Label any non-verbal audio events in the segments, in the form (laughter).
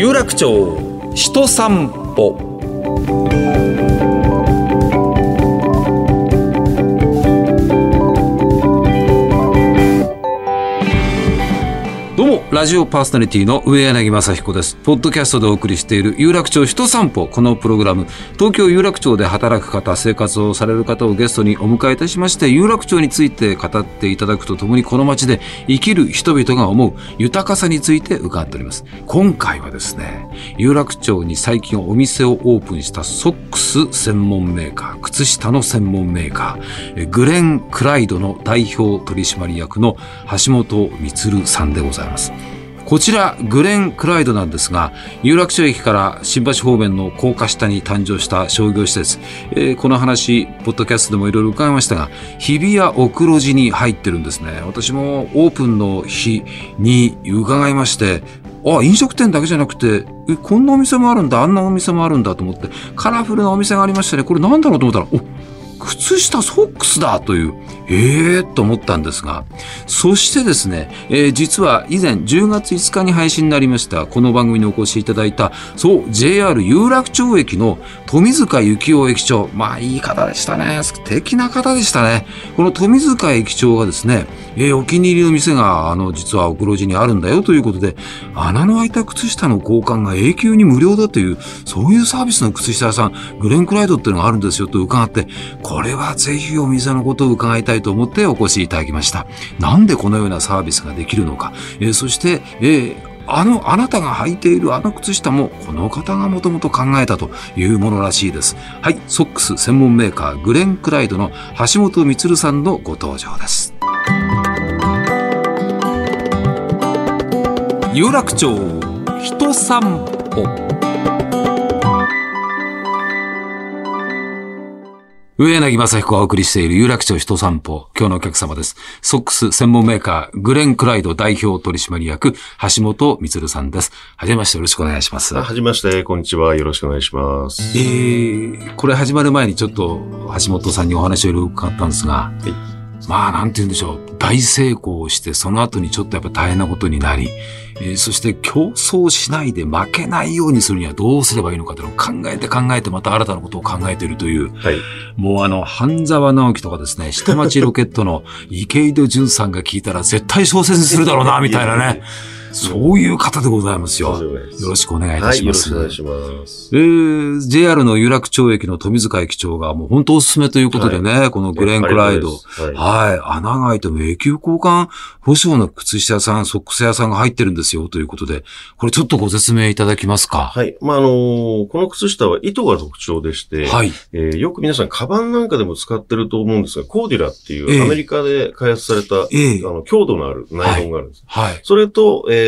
有楽町人散歩。ラジオパーソナリティの上柳正彦です。ポッドキャストでお送りしている有楽町人散歩。このプログラム、東京有楽町で働く方、生活をされる方をゲストにお迎えいたしまして、有楽町について語っていただくとともに、この街で生きる人々が思う豊かさについて伺っております。今回はですね、有楽町に最近お店をオープンしたソックス専門メーカー、靴下の専門メーカー、グレン・クライドの代表取締役の橋本光さんでございます。こちら、グレン・クライドなんですが、有楽町駅から新橋方面の高架下に誕生した商業施設。えー、この話、ポッドキャストでもいろいろ伺いましたが、日比谷奥路地に入ってるんですね。私もオープンの日に伺いまして、あ、飲食店だけじゃなくて、え、こんなお店もあるんだ、あんなお店もあるんだと思って、カラフルなお店がありましたね。これなんだろうと思ったら、お、靴下ソックスだという、ええー、と思ったんですが、そしてですね、えー、実は以前10月5日に配信になりました、この番組にお越しいただいた、そう、JR 有楽町駅の富塚幸雄駅長。まあ、いい方でしたね。素敵な方でしたね。この富塚駅長がですね、えー、お気に入りの店が、あの、実は奥路地にあるんだよということで、穴の開いた靴下の交換が永久に無料だという、そういうサービスの靴下屋さん、グレンクライドっていうのがあるんですよと伺って、これはぜひお店のことを伺いたいと思ってお越しいただきました。なんでこのようなサービスができるのか。えー、そして、えーあの、あなたが履いているあの靴下も、この方がもともと考えたというものらしいです。はい、ソックス専門メーカー、グレン・クライドの橋本光さんのご登場です。有楽町人散歩上柳正彦がお送りしている有楽町人散歩。今日のお客様です。ソックス専門メーカー、グレン・クライド代表取締役、橋本光さんです。はじめましてよろしくお願いします。はじめまして、こんにちは。よろしくお願いします。えー、これ始まる前にちょっと橋本さんにお話を伺ったんですが、はいまあ、なんて言うんでしょう。大成功して、その後にちょっとやっぱ大変なことになり、えー、そして競争しないで負けないようにするにはどうすればいいのかというのを考えて考えてまた新たなことを考えているという、はい、もうあの、半沢直樹とかですね、下町ロケットの池井戸潤さんが聞いたら絶対小説にするだろうな、みたいなね。(laughs) そういう方でございますよ。よろしくお願いいたします。はい、よろしくお願いします。えー、JR の有楽町駅の富塚駅長がもう本当おすすめということでね、はい、このグレンクライド。はい、はい。穴が開いても永久交換保証の靴下屋さん、ソックス屋さんが入ってるんですよということで、これちょっとご説明いただきますか？はい。まあ、あのー、この靴下は糸が特徴でして、はい。えー、よく皆さん、カバンなんかでも使ってると思うんですが、コーディラっていうアメリカで開発された、えー、あの、強度のあるナイロンがあるんです。はい。はい、それと、えー、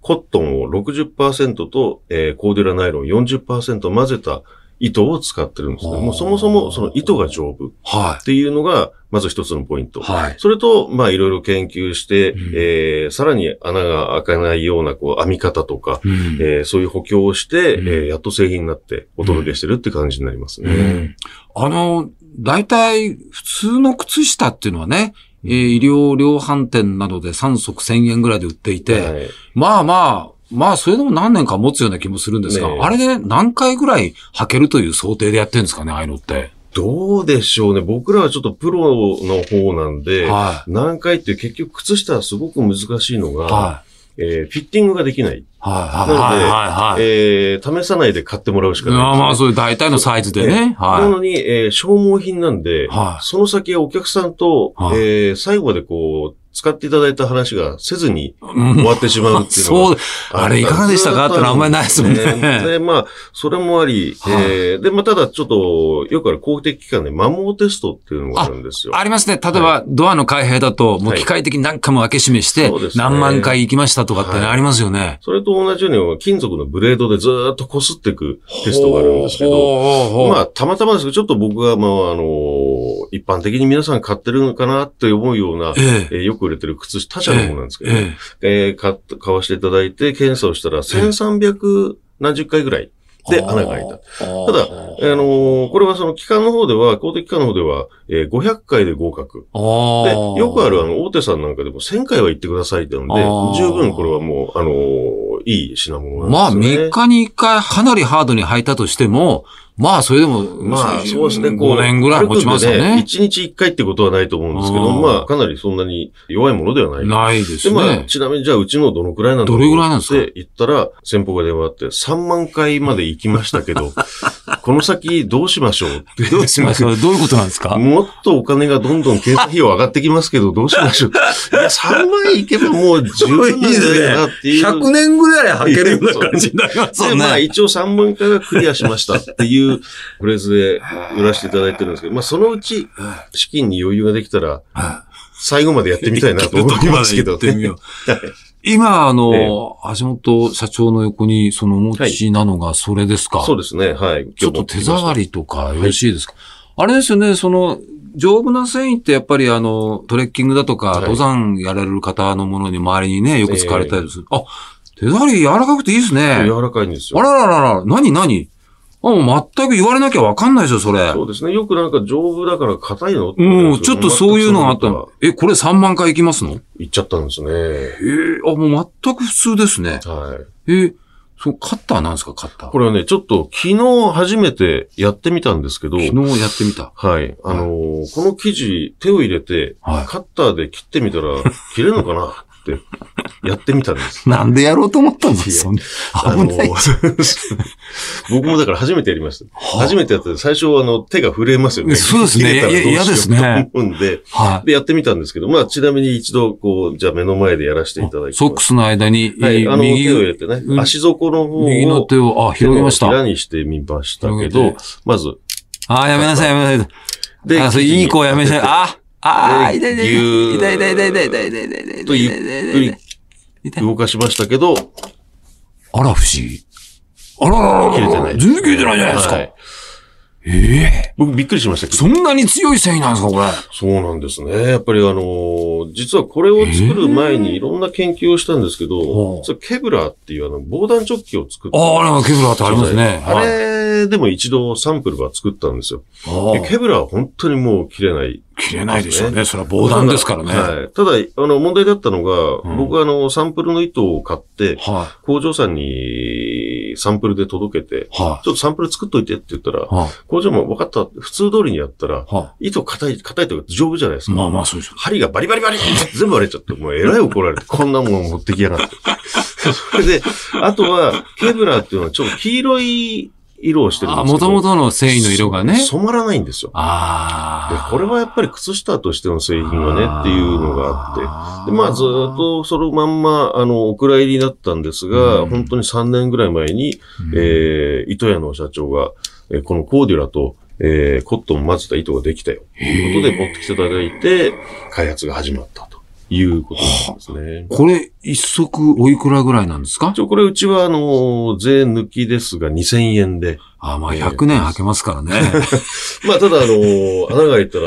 コットンを60%と、えー、コーデュラナイロン40%混ぜた糸を使ってるんですけども、そもそもその糸が丈夫っていうのが、まず一つのポイント。はい。それと、まあいろいろ研究して、うん、えー、さらに穴が開かないようなこう編み方とか、うん、えー、そういう補強をして、うん、えー、やっと製品になってお届けしてるって感じになりますね。うん、あの、大体普通の靴下っていうのはね、えー、医療量販店などで3足1000円ぐらいで売っていて、はい、まあまあ、まあ、それでも何年か持つような気もするんですが、ね、あれで何回ぐらい履けるという想定でやってるんですかね、ああいうのって。どうでしょうね。僕らはちょっとプロの方なんで、はい、何回って結局靴下はすごく難しいのが、はい、えー、フィッティングができない。はい、なので、はい、えー、試さないで買ってもらうしかない、ね、まあ、そういう大体のサイズでね。はい、なのに、えー、消耗品なんで、はい、その先はお客さんと、はい、えー、最後までこう、使っていただいた話がせずに終わってしまうっていうのは、そう、あれいかがでしたかってのはあんまりないですもんね。で、まあ、それもあり、はい、えー、で、まあ、ただちょっと、よくある公的機関で摩耗テストっていうのがあるんですよ。ありますね。例えば、はい、ドアの開閉だと、もう機械的に何回も開け閉めして、はい、何万回行きましたとかってね、ありますよね。それと同じように、金属のブレードでずっと擦っていくテストがあるんですけど、まあ、たまたまですけど、ちょっと僕が、まあ、あの、一般的に皆さん買ってるのかなって思うような、ええ。ー、よく売れてる靴下他社の方なんですけど、えー、えー、買買わせていただいて、検査をしたら1300何十回ぐらい。で、穴が開いた。ただ、あのー、これはその機関の方では、公的機関の方では、えー、500回で合格。で、よくあるあの、大手さんなんかでも1000回は行ってくださいってので、十分これはもう、あのー、いいい品物なんですよ、ね。まあ、3日に1回かなりハードに履いたとしても、まあ、それでも、まあ、そうですね。5年ぐらい持ちますよね。1日1回ってことはないと思うんですけど、まあ、かなりそんなに弱いものではない。ないですね。で、まあ、ちなみにじゃあ、うちのどのくらいなんだどれぐらいなんですか？って言ったら、先方が電話あって、3万回まで行きましたけど、(laughs) この先どうしましょう？って。どうしましょうどういうことなんですか？もっとお金がどんどん経済費用上がってきますけど、どうしましょう？いや、3万いけばもう十分なんだよなっていう。100年ぐらい履けるような感じになりますね。まあ、一応3万回はクリアしましたっていうフレーズで売らせていただいてるんですけど、まあそのうち資金に余裕ができたら、最後までやってみたいなと思いますけど、ね。今、あの、はい、橋本社長の横に、そのお持ちなのがそれですか、はい、そうですね、はい。ちょっと手触りとかよろしい。ですか、はい、あれですよね、その、丈夫な繊維ってやっぱりあの、トレッキングだとか、登山やれる方のものに周りにね、よく使われたりする。え、あ、手触り柔らかくてい。い。ですね。柔らかい。んですよ。あらららら、なになにあ、もう全く言われなきゃわかんないですよ、それ。そうですね。よくなんか丈夫だから硬いの？うん、ちょっとそういうのがあったの。え、これ3万回いきますの？いっちゃったんですね。ええー、あ、もう全く普通ですね。はい。えー、そう、カッターなんですか、カッター？これはね、ちょっと昨日初めてやってみたんですけど。昨日やってみた。はい。あのー、この生地、手を入れて、はい、カッターで切ってみたら、切れるのかな？ってやってみたんです。(laughs) なんでやろうと思ったんですか？危ない。(laughs) 僕もだから初めてやりました。初めてやって、最初あの手が震えますよね。そうですね。嫌ですね。思うんで、はい、で、やってみたんですけど、まあちなみに一度こう、じゃあ目の前でやらせていただきます。ソックスの間に、はい、あの手を入れてね、足底の方を、右の手を、あ、広げました。平にしてみましたけど、まず。あ、やめなさい、やめなさい。で、いい子やめなさい。(laughs) あああ、痛い痛い痛い。痛い痛い痛い痛い痛い痛い痛い痛い。とゆっくり動かしましたけど。あら、不思議。あららら。切れてない。全然切れてないじゃないですか。ええ僕びっくりしましたけど。そんなに強い繊維なんですか、これ。そうなんですね。やっぱりあの、実はこれを作る前にいろんな研究をしたんですけど、ケブラーっていうあの、防弾チョッキを作った。ああ、ケブラーってありますね。あれでも一度サンプルは作ったんですよ。ケブラーは本当にもう切れない。切れないでしょうね。それは防弾ですからね。はい。ただ、あの、問題だったのが、僕はあの、サンプルの糸を買って、工場さんにサンプルで届けて、ちょっとサンプル作っといてって言ったら、工場も分かった、普通通りにやったら、糸硬い、硬いとか丈夫じゃないですか。まあまあそうです。針がバリバリバリ (laughs) 全部割れちゃって、もうえらい怒られて、こんなもん持ってきやがって。(laughs) それで、あとは、ケブラーっていうのはちょっと黄色い色をしてるんですけど。もともとの繊維の色がね。染まらないんですよ。ああ。これはやっぱり靴下としての製品はねっていうのがあって。で、まあずっとそのまんま、あの、お蔵入りだったんですが、うん、本当に3年ぐらい前に、うん、えー、糸屋の社長が、えー、このコーデュラと、えー、コットンを混ぜた糸ができたよ。ということで持ってきていただいて、開発が始まったと。いうことなんですね。これ、一足おいくらぐらいなんですか？ちょ、これうちは、あの、税抜きですが2000円で。あまあ、100年履けますからね。(laughs) まあ、ただ、あの、穴が開いたら、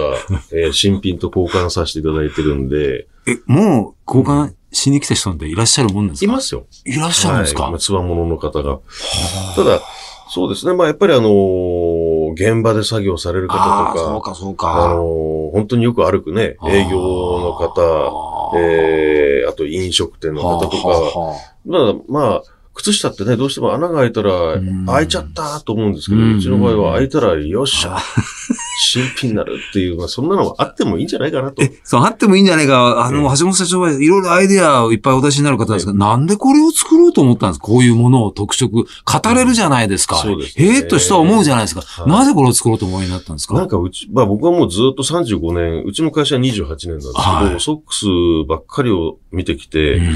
えー、新品と交換させていただいてるんで。え、もう、交換しに来た人っていらっしゃるもんですか？いますよ。いらっしゃるんですか、はい、つわものの方が。ただ、そうですね。まあ、やっぱりあのー、現場で作業される方とか、そうか、そうか。あのー、本当によく歩くね、営業の方、えー、あと飲食店の方とか、まあ、まあ、靴下ってね、どうしても穴が開いたら、開いちゃったと思うんですけど、うちの場合は開いたら、よっしゃ、(laughs) 新品になるっていう、まあ、そんなのはあってもいいんじゃないかなと。え、そう、あってもいいんじゃないか。あの、橋本社長はいろいろアイデアをいっぱいお出しになる方ですが、なんでこれを作ろうと思ったんですか？こういうものを特色、語れるじゃないですか。そうです、ね。へえと人は思うじゃないですか。なぜこれを作ろうと思いになったんですか？なんかうち、まあ僕はもうずっと35年、うちの会社は28年なんですけど、はい、ソックスばっかりを見てきて、うん。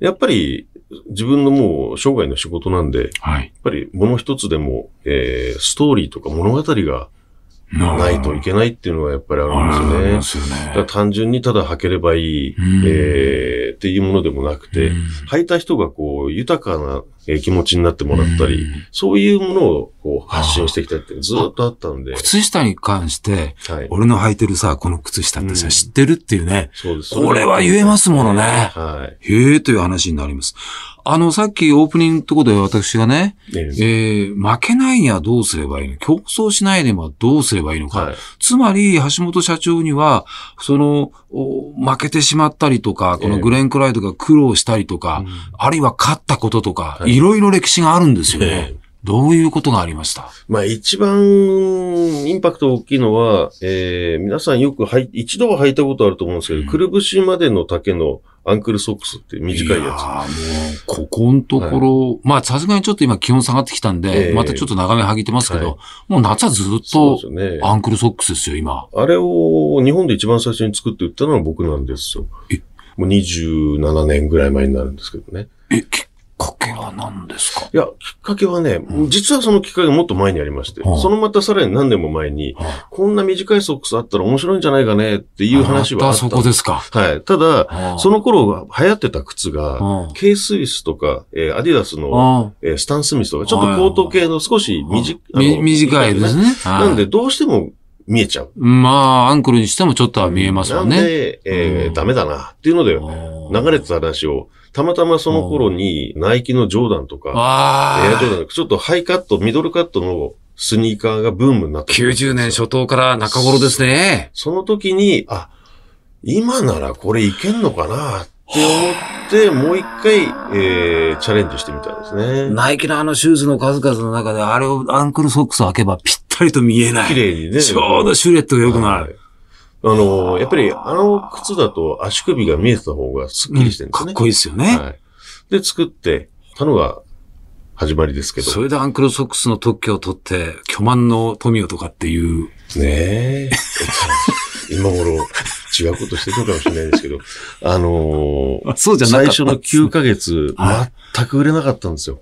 やっぱり自分のもう生涯の仕事なんで、はい、やっぱりもの一つでも、えー、ストーリーとか物語がないといけないっていうのがやっぱりあるんですよね。すよね単純にただ履ければいい、えー、っていうものでもなくて、履いた人がこう豊かな気持ちになってもらったり、そういうものをこう発信してきたってずっとあったんで。靴下に関して、はい、俺の履いてるさ、この靴下ってさ、知ってるっていうね。そうです。これは言えますものね。はい。へえという話になります。あの、さっきオープニングってことで私がね、ええ。ー、負けないにはどうすればいいの？競争しないにはどうすればいいのか。はい、つまり、橋本社長には、その、負けてしまったりとか、このグレン・クライドが苦労したりとか、えー、あるいは勝ったこととか、はい、いろいろ歴史があるんですよね。えーどういうことがありました？まあ一番インパクト大きいのは、えー、皆さんよくはい、一度は履いたことあると思うんですけど、うん、くるぶしまでの丈のアンクルソックスって短いやつ。いやもう、ここのところ、はい、まあさすがにちょっと今気温下がってきたんで、えー、またちょっと長め履いてますけど、はい、もう夏はずっとアンクルソックスですよ、今。あれを日本で一番最初に作って売ったのは僕なんですよ。え？もう27年ぐらい前になるんですけどね。え、結かけは何ですか？いや、きっかけはね、うん、実はそのきっかけがもっと前にありまして、はあ、そのまたさらに何年も前に、はあ、こんな短いソックスあったら面白いんじゃないかねっていう話はあった。そこですか？はい。ただ、はあ、その頃流行ってた靴が、K スイスとか、えー、アディダスの、えー、スタンスミスとか、ちょっとコート系の少し短い、短いですね。なんで、どうしても見えちゃう。まあ、アンクルにしてもちょっとは見えますよね。なんで、えー、ダメだなっていうので、流れてた話を、たまたまその頃に、ナイキのジョーダンとか、エアジョーダンちょっとハイカット、ミドルカットのスニーカーがブームになった。90年初頭から中頃ですね。その時に、あ、今ならこれいけんのかなって思って、もう一回、えー、チャレンジしてみたんですね。ナイキのあのシューズの数々の中で、あれをアンクルソックスを開けばぴったりと見えない。綺麗にね。ちょうどシュレットが良くなる。はいあの、やっぱりあの靴だと足首が見えてた方がスッキリしてるんですね、うん、かっこいいですよね。はい。で、作ってたのが始まりですけど。それでアンクルソックスの特許を取って、巨万の富をとかっていう。ねえ。今頃違うことしてるのかもしれないですけど、(laughs) あのー、そうじゃな最初の9ヶ月、全く売れなかったんですよ。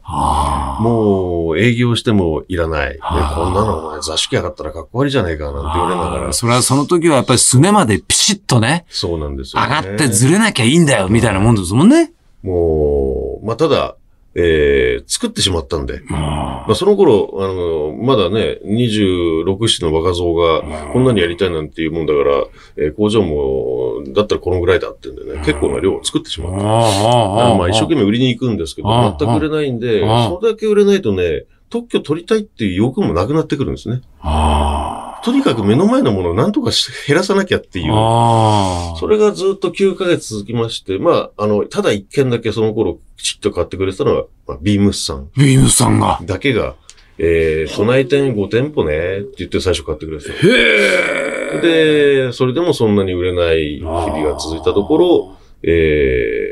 もう営業してもいらない。こんなのお前座敷上がったらかっこ悪いじゃないかなんて言われながら。それはその時はやっぱりすねまでピシッとね。そうなんですよ、ね、上がってずれなきゃいいんだよ、みたいなもんですもんね。もう、まあ、ただ、えー、作ってしまったんで、まあ、その頃、あの、まだね、26、7の若造がこんなにやりたいなんていうもんだから、えー、工場も、だったらこのぐらいだってんでね、結構な量を作ってしまった。まあ、一生懸命売りに行くんですけど、全く売れないんで、それだけ売れないとね、特許取りたいっていう欲もなくなってくるんですね。とにかく目の前のものを何とか減らさなきゃっていう。それがずっと9ヶ月続きまして、まあ、あの、ただ一件だけその頃きちっと買ってくれたのは、まあ、ビームスさん。ビームスさんが。だけが、えー、都内店5店舗ねって言って最初買ってくれて。へで、それでもそんなに売れない日々が続いたところ、えー、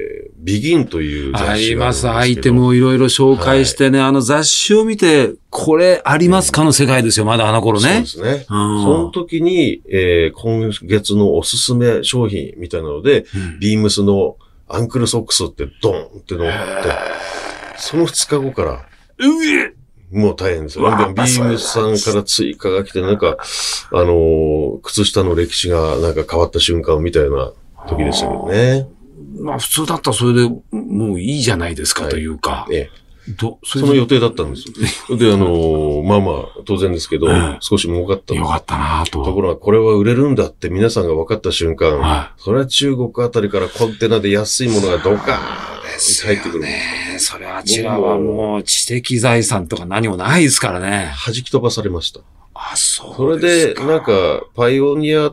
ビギンという雑誌あります。アイテムをいろいろ紹介してね、はい、あの雑誌を見て、これありますか？の世界ですよ、まだあの頃ね。そうですね。うん、その時に、えー、今月のおすすめ商品みたいなので、うん、ビームスのアンクルソックスってドンって乗って、その2日後から、うえもう大変ですよ。ビームスさんから追加が来て、なんか、あのー、靴下の歴史がなんか変わった瞬間みたいな時でしたけどね。まあ普通だったらそれでもういいじゃないですかというか。ええどその予定だったんですよ。で、あのー、まあまあ、当然ですけど、うん、少し儲かったよかったなと。ところが、これは売れるんだって皆さんが分かった瞬間、はい、それは中国あたりからコンテナで安いものがどかー入ってくる。ねそれはあちらはもう知的財産とか何もないですからね。弾き飛ばされました。あ、そうそれで、なんか、パイオニア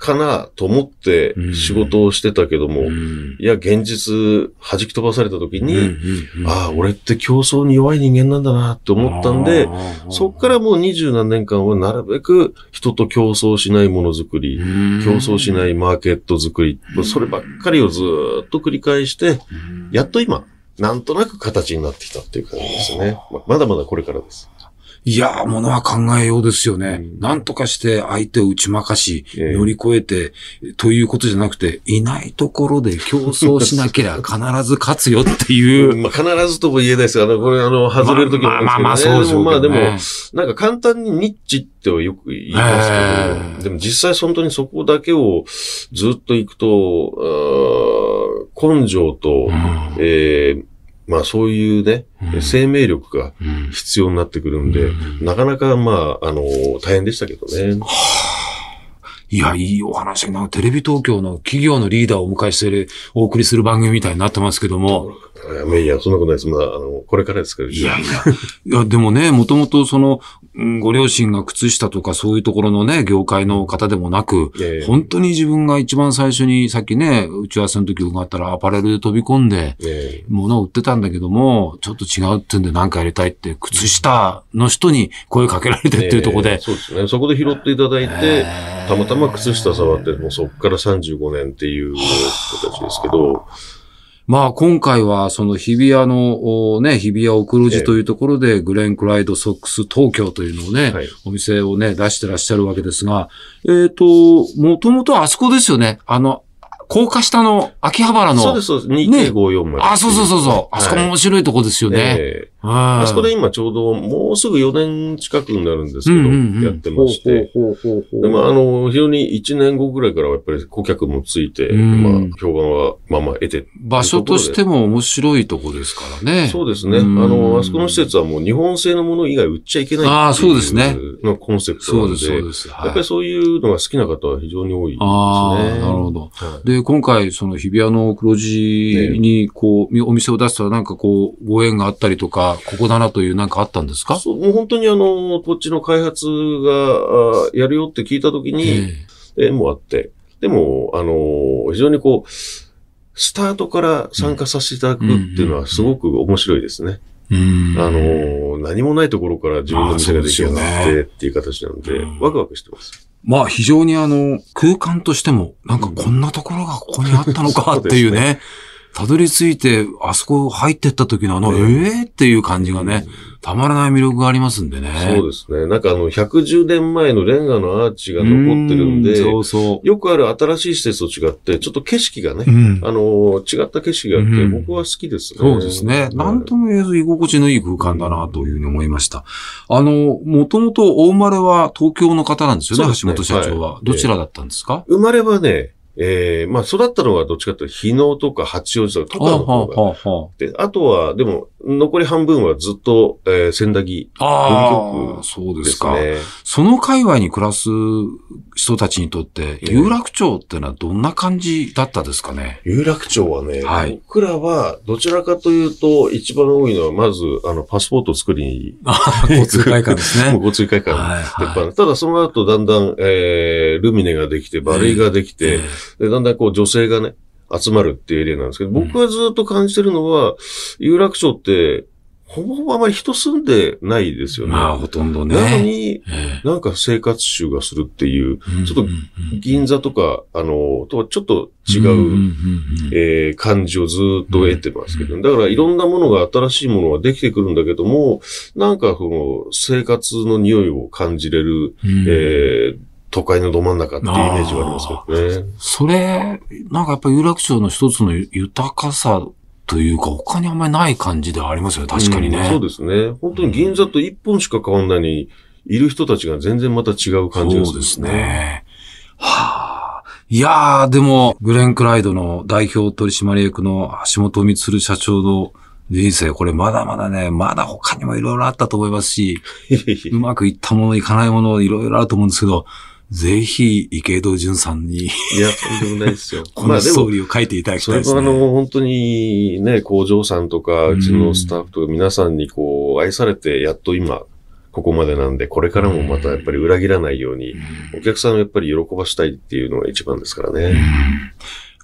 かなと思って仕事をしてたけども、うん、いや、現実弾き飛ばされた時に、うんうん、ああ、俺って競争に弱い人間なんだなって思ったんで、そっからもう二十何年間はなるべく人と競争しないものづくり、競争しないマーケットづくり、そればっかりをずっと繰り返して、やっと今、なんとなく形になってきたっていう感じですね。まだまだこれからです。いやー、ものは考えようですよね。うん、なんとかして相手を打ち負かし、乗り越えて、ということじゃなくて、いないところで競争しなければ必ず勝つよっていう。まあ、必ずとも言えないですが、これあの、外れるときもあるんですけど、ね、まあまあまあそうですね。まあでも、なんか簡単にニッチってはよく言いますけど、でも実際本当にそこだけをずっと行くと、根性と、うん、えーまあそういうね、うん、生命力が必要になってくるんで、うん、なかなかまあ、あの、大変でしたけどね。いや、いいお話な。テレビ東京の企業のリーダーをお迎えしてる、お送りする番組みたいになってますけども。いや、いや、そんなことないです。まだ、あの、これからですから。いやいや。いや、でもね、もともとその、ご両親が靴下とかそういうところのね、業界の方でもなく、本当に自分が一番最初に、さっきね、打ち合わせの時伺ったらアパレルで飛び込んで、物を売ってたんだけども、ちょっと違うってんで何かやりたいって、靴下の人に声かけられてっていうところで。そうですね。そこで拾っていただいて、たまたま靴下触って、もうそこから35年っていう人たちですけど、まあ今回はその日比谷のね、日比谷奥路地というところでグレンクライドソックス東京というのをね、はい、お店をね、出してらっしゃるわけですが、えっ、ー、と、もともとあそこですよね。あの、高架下の秋葉原の。そうです、そうです。2.54まで、あ、そうそうそうそう。あそこも面白いとこですよね。えー、あそこで今ちょうどもうすぐ4年近くになるんですけど、やってまして。で、まあ、あの、非常に1年後ぐらいからはやっぱり顧客もついて、まあ、評判はまあまあ得て。場所としても面白いとこですからね。そうですね。あの、あそこの施設はもう日本製のもの以外売っちゃいけないああ、そうですね。のコンセプトなので。そうです、そうです。やっぱりそういうのが好きな方は非常に多いですね。ああ、なるほど。で、今回、その日比谷の黒字に、こう、お店を出したらなんかこう、ご縁があったりとか、ここだなというなんかあったんですか？そう、もう本当にあの、こっちの開発が、やるよって聞いたときに、縁もあって、でも、あの、非常にこう、スタートから参加させていただくっていうのはすごく面白いですね。あの、何もないところから自分の店が出来上がってっていう形なので、ワクワクしてます。まあ非常にあの、空間としても、なんかこんなところがここにあったのかっていうね、たどり着いて、あそこ入ってった時のあの、ええー、っていう感じがね、たまらない魅力がありますんでね。そうですね。なんかあの、110年前のレンガのアーチが残ってるんで、そうそう。よくある新しい施設と違って、ちょっと景色がね、うん、あの、違った景色があって、僕は好きですね。そうですね。なんとも言えず居心地のいい空間だなというふうに思いました。あの、もともと大生まれは東京の方なんですよね、ね橋本社長は、はい。どちらだったんですか、生まれはね、ええー、まあ育ったのはどっちかというと、日野とか八王子とか、とかの方が。はあはあ、で、あとは、でも、残り半分はずっと、えー、千駄木。ああ、そうですか。その界隈に暮らす人たちにとって、有楽町ってのはどんな感じだったですかね、有楽町はね、はい、僕らはどちらかというと、一番多いのは、まず、あの、パスポートを作りに。交通会館ですね。(laughs) 交通会館。はいはい、ただ、その後、だんだん、えー、ルミネができて、バレイができて、えーえー、でだんだんこう、女性がね、集まるっていうエリアなんですけど、僕がずっと感じてるのは、有楽町って、ほぼほぼあまり人住んでないですよね。まあ、ほとんどね。なのに、なんか生活習がするっていう、ちょっと銀座とか、あの、とはちょっと違う、えー、感じをずっと得てますけど、だからいろんなものが、新しいものができてくるんだけども、なんかその生活の匂いを感じれる、えー都会のど真ん中っていうイメージがありますけどね。それ、なんかやっぱり有楽町の一つの豊かさというか、他にあんまりない感じではありますよね、確かにね、うん、そうですね。本当に銀座と一本しか変わんないに、いる人たちが全然また違う感じですね。そうですね。はあ。いやー、でも、グレン・クライドの代表取締役の橋本光社長の人生、これまだまだね、まだ他にもいろいろあったと思いますし、うまくいったもの、いかないもの、いろいろあると思うんですけど、ぜひ、池戸淳さんに。いや、とんでもないですよ。(laughs) このストーリーを書いていただきたいですね。それはあの、本当にね、工場さんとか、うちのスタッフとか皆さんにこう、愛されて、やっと今、ここまでなんで、これからもまたやっぱり裏切らないように、お客さんをやっぱり喜ばしたいっていうのが一番ですからね。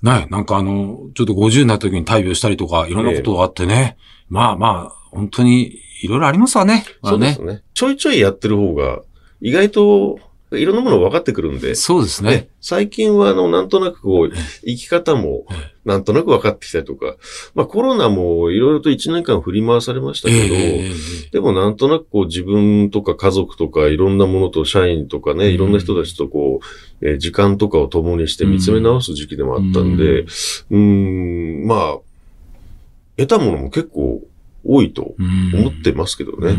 ね、なんかあの、ちょっと50になった時に大病したりとか、いろんなことがあってね。まあまあ、本当に、いろいろありますわね。そうですね。ちょいちょいやってる方が、意外といろんなもの分かってくるんで。そうですね。最近は、あの、なんとなくこう、生き方も、なんとなく分かってきたりとか、まあコロナもいろいろと1年間振り回されましたけど、えー、でもなんとなくこう自分とか家族とかいろんなものと社員とかね、いろんな人たちとこう、えー、時間とかを共にして見つめ直す時期でもあったんで、うん、ん、まあ、得たものも結構多いと思ってますけどね。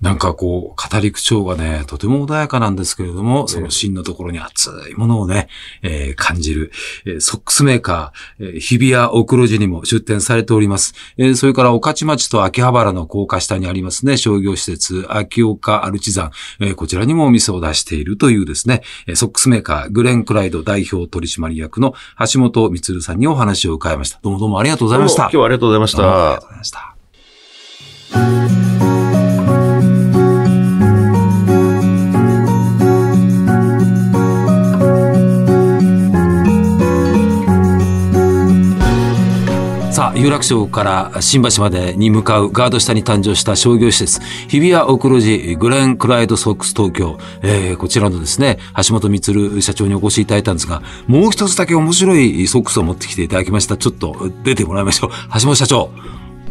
なんかこう、語り口調がね、とても穏やかなんですけれども、その芯のところに熱いものをね、えー、感じる、えー、ソックスメーカー、えー、日比谷奥路寺にも出店されております。えー、それから、御徒町と秋葉原の高架下にありますね、商業施設、秋岡アルチザン、えー、こちらにもお店を出しているというですね、ソックスメーカー、グレン・クライド代表取締役の橋本光さんにお話を伺いました。どうもどうもありがとうございました。今日はありがとうございました。ありがとうございました。有楽町から新橋までに向かうガード下に誕生した商業施設、日比谷奥路寺グレンクライドソックス東京、えー、こちらのですね、橋本光社長にお越しいただいたんですが、もう一つだけ面白いソックスを持ってきていただきました。ちょっと出てもらいましょう。橋本社長。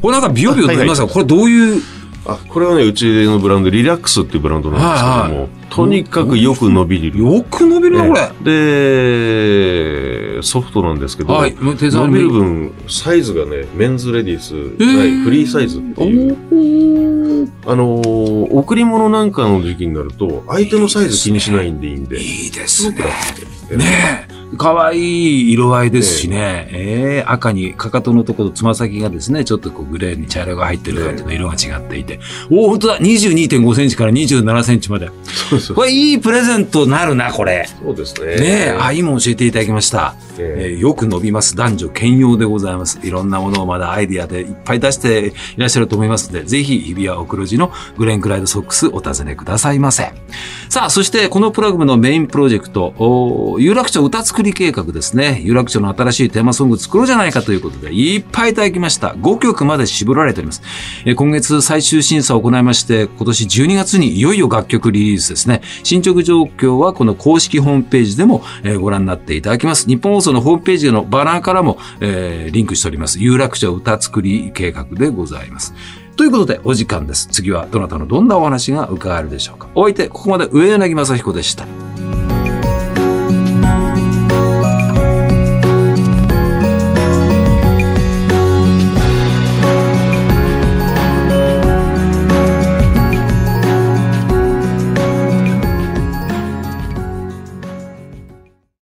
これなんかビヨビヨ出ますが、これどういうあこれはねうちのブランドリラックスっていうブランドなんですけども、はいはい、とにかくよく伸びる。よく伸びるなこれ。でソフトなんですけど、はい、伸びる分サイズがねメンズレディース、はい、フリーサイズっていう。あのー、贈り物なんかの時期になると相手のサイズ気にしないんでいいんで。いいですね。ねえ可愛い色合いですしね、ええー、赤にかかとのところ、つま先がですね、ちょっとこうグレーに茶色が入ってる感じの色が違っていて、おお、本当だ !22.5 センチから27センチまで。そうそうこれいいプレゼントなるな、これ。そうですね。ねあ、今教えていただきました。えー、よく伸びます男女兼用でございます。いろんなものをまだアイディアでいっぱい出していらっしゃると思いますので、ぜひ日比谷お黒字のグレンクライドソックスお尋ねくださいませ。さあ、そしてこのプログラムのメインプロジェクト、有楽町歌作り計画ですね。有楽町の新しいテーマソング作ろうじゃないかということで、いっぱいいただきました。5曲まで絞られております。え今月最終審査を行いまして、今年12月にいよいよ楽曲リリースですね。進捗状況はこの公式ホームページでも、えご覧になっていただきます。日本放送のホームページのバナーからも、えー、リンクしております。有楽町歌作り計画でございます。ということで、お時間です。次はどなたのどんなお話が伺えるでしょうか。お相手、ここまで上柳正彦でした。